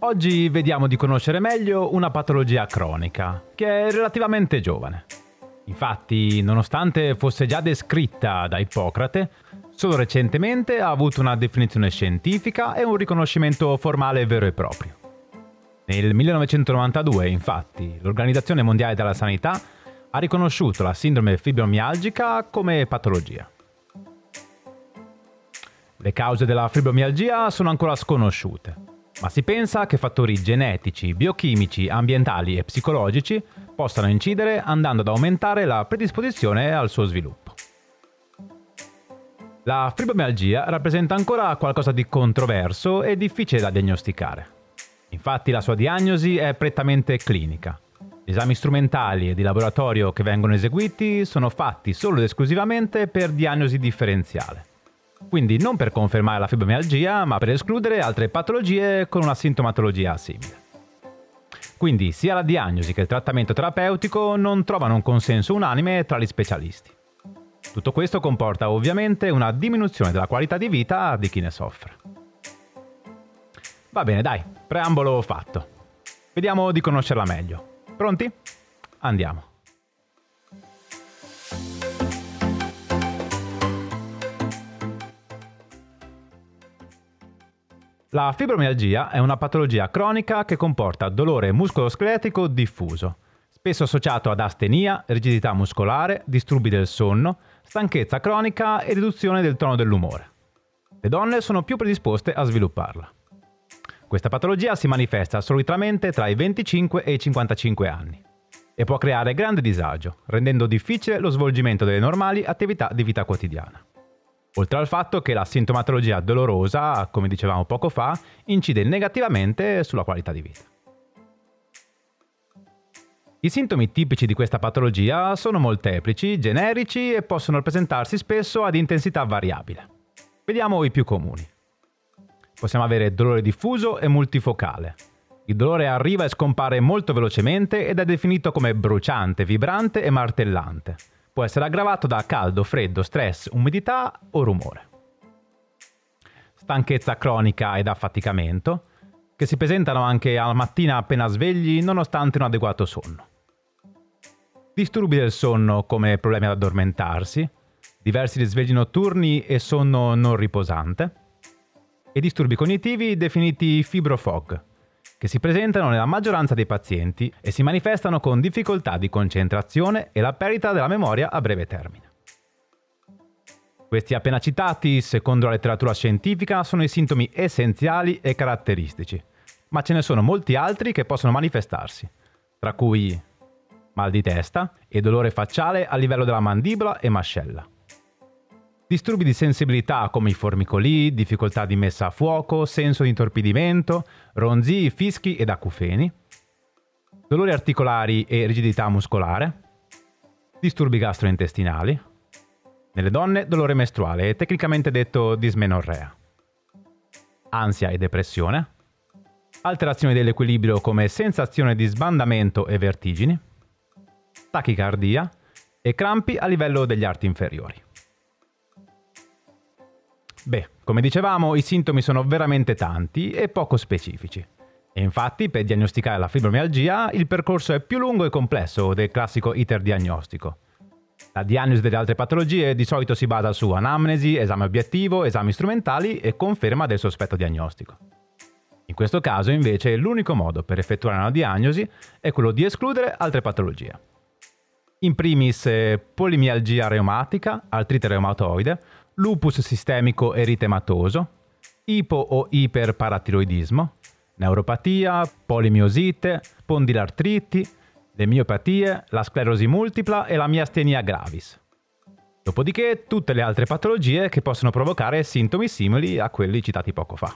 Oggi vediamo di conoscere meglio una patologia cronica, che è relativamente giovane. Infatti, nonostante fosse già descritta da Ippocrate, solo recentemente ha avuto una definizione scientifica e un riconoscimento formale vero e proprio. Nel 1992, infatti, l'Organizzazione Mondiale della Sanità ha riconosciuto la sindrome fibromialgica come patologia. Le cause della fibromialgia sono ancora sconosciute ma si pensa che fattori genetici, biochimici, ambientali e psicologici possano incidere andando ad aumentare la predisposizione al suo sviluppo. La fibromialgia rappresenta ancora qualcosa di controverso e difficile da diagnosticare. Infatti la sua diagnosi è prettamente clinica. Gli esami strumentali e di laboratorio che vengono eseguiti sono fatti solo ed esclusivamente per diagnosi differenziale. Quindi non per confermare la fibromialgia, ma per escludere altre patologie con una sintomatologia simile. Quindi sia la diagnosi che il trattamento terapeutico non trovano un consenso unanime tra gli specialisti. Tutto questo comporta ovviamente una diminuzione della qualità di vita di chi ne soffre. Va bene, dai, preambolo fatto. Vediamo di conoscerla meglio. Pronti? Andiamo. La fibromialgia è una patologia cronica che comporta dolore muscoloscheletico diffuso, spesso associato ad astenia, rigidità muscolare, disturbi del sonno, stanchezza cronica e riduzione del tono dell'umore. Le donne sono più predisposte a svilupparla. Questa patologia si manifesta solitamente tra i 25 e i 55 anni e può creare grande disagio, rendendo difficile lo svolgimento delle normali attività di vita quotidiana. Oltre al fatto che la sintomatologia dolorosa, come dicevamo poco fa, incide negativamente sulla qualità di vita. I sintomi tipici di questa patologia sono molteplici, generici e possono presentarsi spesso ad intensità variabile. Vediamo i più comuni. Possiamo avere dolore diffuso e multifocale. Il dolore arriva e scompare molto velocemente ed è definito come bruciante, vibrante e martellante può essere aggravato da caldo, freddo, stress, umidità o rumore. Stanchezza cronica ed affaticamento, che si presentano anche alla mattina appena svegli nonostante un adeguato sonno. Disturbi del sonno come problemi ad addormentarsi, diversi risvegli notturni e sonno non riposante, e disturbi cognitivi definiti fibrofog, che si presentano nella maggioranza dei pazienti e si manifestano con difficoltà di concentrazione e la perdita della memoria a breve termine. Questi appena citati, secondo la letteratura scientifica, sono i sintomi essenziali e caratteristici, ma ce ne sono molti altri che possono manifestarsi, tra cui mal di testa e dolore facciale a livello della mandibola e mascella. Disturbi di sensibilità come i formicoli, difficoltà di messa a fuoco, senso di intorpidimento, ronzii, fischi ed acufeni. Dolori articolari e rigidità muscolare. Disturbi gastrointestinali. Nelle donne dolore mestruale, tecnicamente detto dismenorrea. Ansia e depressione. Alterazioni dell'equilibrio come sensazione di sbandamento e vertigini. Tachicardia e crampi a livello degli arti inferiori. Beh, come dicevamo, i sintomi sono veramente tanti e poco specifici. E infatti, per diagnosticare la fibromialgia, il percorso è più lungo e complesso del classico iter diagnostico. La diagnosi delle altre patologie di solito si basa su anamnesi, esame obiettivo, esami strumentali e conferma del sospetto diagnostico. In questo caso, invece, l'unico modo per effettuare una diagnosi è quello di escludere altre patologie. In primis eh, polimialgia reumatica, artrite reumatoide, lupus sistemico eritematoso, ipo o iperparatiroidismo, neuropatia, polimiosite, spondilartriti, le miopatie, la sclerosi multipla e la miastenia gravis. Dopodiché tutte le altre patologie che possono provocare sintomi simili a quelli citati poco fa.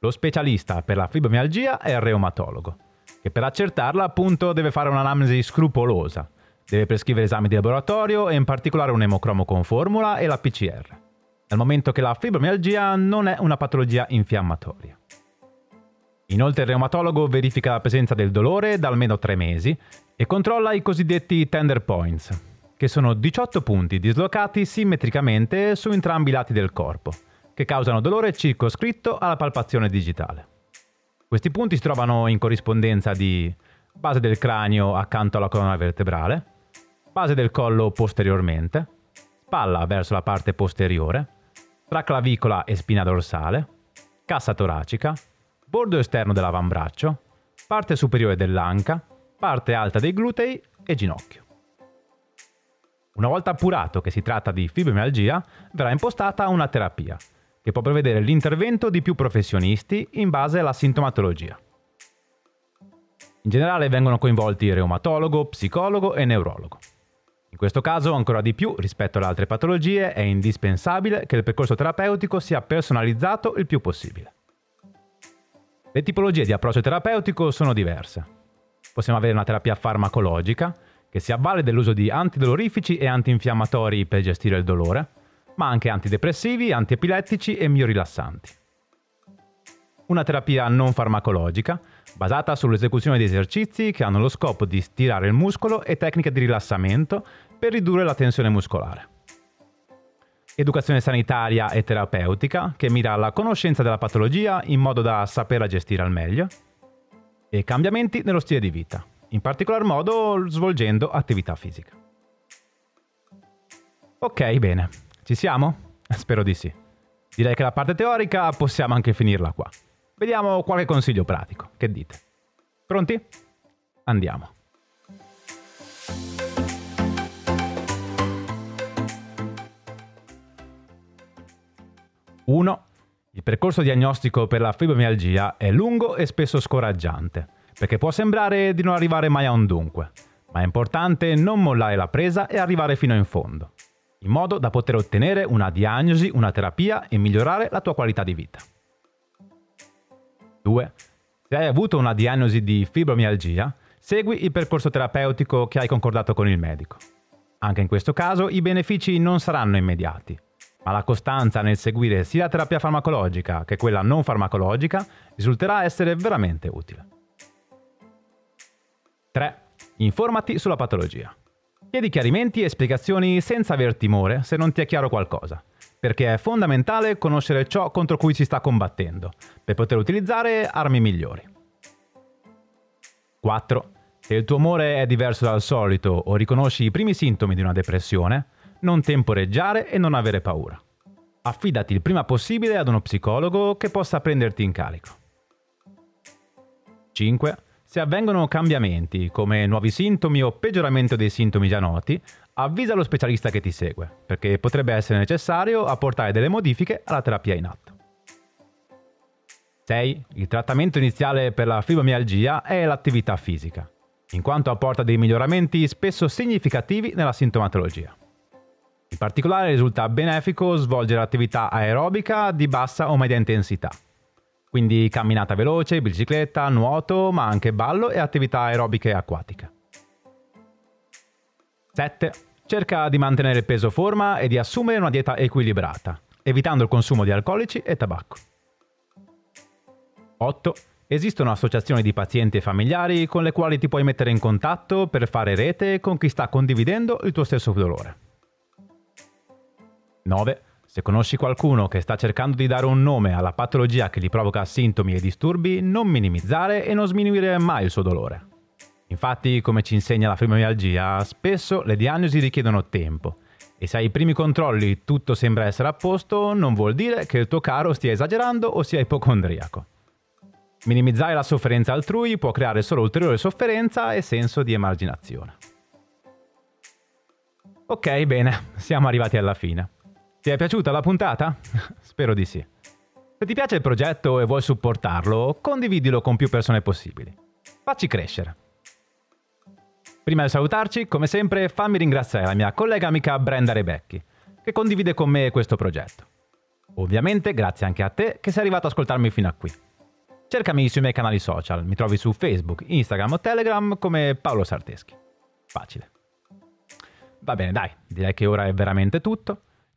Lo specialista per la fibromialgia è il reumatologo, che per accertarla appunto deve fare un'anamnesi scrupolosa, deve prescrivere esami di laboratorio e in particolare un emocromo con formula e la PCR, dal momento che la fibromialgia non è una patologia infiammatoria. Inoltre il reumatologo verifica la presenza del dolore da almeno tre mesi e controlla i cosiddetti tender points, che sono 18 punti dislocati simmetricamente su entrambi i lati del corpo, che causano dolore circoscritto alla palpazione digitale. Questi punti si trovano in corrispondenza di base del cranio accanto alla colonna vertebrale, base del collo posteriormente, spalla verso la parte posteriore, tra clavicola e spina dorsale, cassa toracica, bordo esterno dell'avambraccio, parte superiore dell'anca, parte alta dei glutei e ginocchio. Una volta appurato che si tratta di fibromialgia, verrà impostata una terapia, che può prevedere l'intervento di più professionisti in base alla sintomatologia. In generale vengono coinvolti reumatologo, psicologo e neurologo. In questo caso, ancora di più rispetto alle altre patologie, è indispensabile che il percorso terapeutico sia personalizzato il più possibile. Le tipologie di approccio terapeutico sono diverse. Possiamo avere una terapia farmacologica, che si avvale dell'uso di antidolorifici e antinfiammatori per gestire il dolore, ma anche antidepressivi, antiepilettici e miorilassanti. Una terapia non farmacologica, basata sull'esecuzione di esercizi che hanno lo scopo di stirare il muscolo e tecniche di rilassamento per ridurre la tensione muscolare educazione sanitaria e terapeutica che mira alla conoscenza della patologia in modo da saperla gestire al meglio e cambiamenti nello stile di vita, in particolar modo svolgendo attività fisica. Ok, bene, ci siamo? Spero di sì. Direi che la parte teorica possiamo anche finirla qua. Vediamo qualche consiglio pratico, che dite? Pronti? Andiamo. 1. Il percorso diagnostico per la fibromialgia è lungo e spesso scoraggiante, perché può sembrare di non arrivare mai a un dunque, ma è importante non mollare la presa e arrivare fino in fondo, in modo da poter ottenere una diagnosi, una terapia e migliorare la tua qualità di vita. 2. Se hai avuto una diagnosi di fibromialgia, segui il percorso terapeutico che hai concordato con il medico. Anche in questo caso i benefici non saranno immediati, ma la costanza nel seguire sia la terapia farmacologica che quella non farmacologica risulterà essere veramente utile. 3. Informati sulla patologia. Chiedi chiarimenti e spiegazioni senza aver timore se non ti è chiaro qualcosa, perché è fondamentale conoscere ciò contro cui si sta combattendo, per poter utilizzare armi migliori. 4. Se il tuo umore è diverso dal solito o riconosci i primi sintomi di una depressione, non temporeggiare e non avere paura. Affidati il prima possibile ad uno psicologo che possa prenderti in carico. 5. Se avvengono cambiamenti, come nuovi sintomi o peggioramento dei sintomi già noti, avvisa lo specialista che ti segue, perché potrebbe essere necessario apportare delle modifiche alla terapia in atto. 6. Il trattamento iniziale per la fibromialgia è l'attività fisica, in quanto apporta dei miglioramenti spesso significativi nella sintomatologia. In particolare risulta benefico svolgere attività aerobica di bassa o media intensità, quindi camminata veloce, bicicletta, nuoto, ma anche ballo e attività aerobiche acquatiche. 7. Cerca di mantenere peso forma e di assumere una dieta equilibrata, evitando il consumo di alcolici e tabacco. 8. Esistono associazioni di pazienti e familiari con le quali ti puoi mettere in contatto per fare rete con chi sta condividendo il tuo stesso dolore. 9. Se conosci qualcuno che sta cercando di dare un nome alla patologia che gli provoca sintomi e disturbi, non minimizzare e non sminuire mai il suo dolore. Infatti, come ci insegna la fibromialgia, spesso le diagnosi richiedono tempo e se ai primi controlli tutto sembra essere a posto, non vuol dire che il tuo caro stia esagerando o sia ipocondriaco. Minimizzare la sofferenza altrui può creare solo ulteriore sofferenza e senso di emarginazione. Ok, bene, siamo arrivati alla fine. Ti è piaciuta la puntata? Spero di sì. Se ti piace il progetto e vuoi supportarlo, condividilo con più persone possibili. Facci crescere. Prima di salutarci, come sempre, fammi ringraziare la mia collega amica Brenda Rebecchi, che condivide con me questo progetto. Ovviamente grazie anche a te che sei arrivato ad ascoltarmi fino a qui. Cercami sui miei canali social, mi trovi su Facebook, Instagram o Telegram come Paolo Sarteschi. Facile. Va bene, dai, direi che ora è veramente tutto.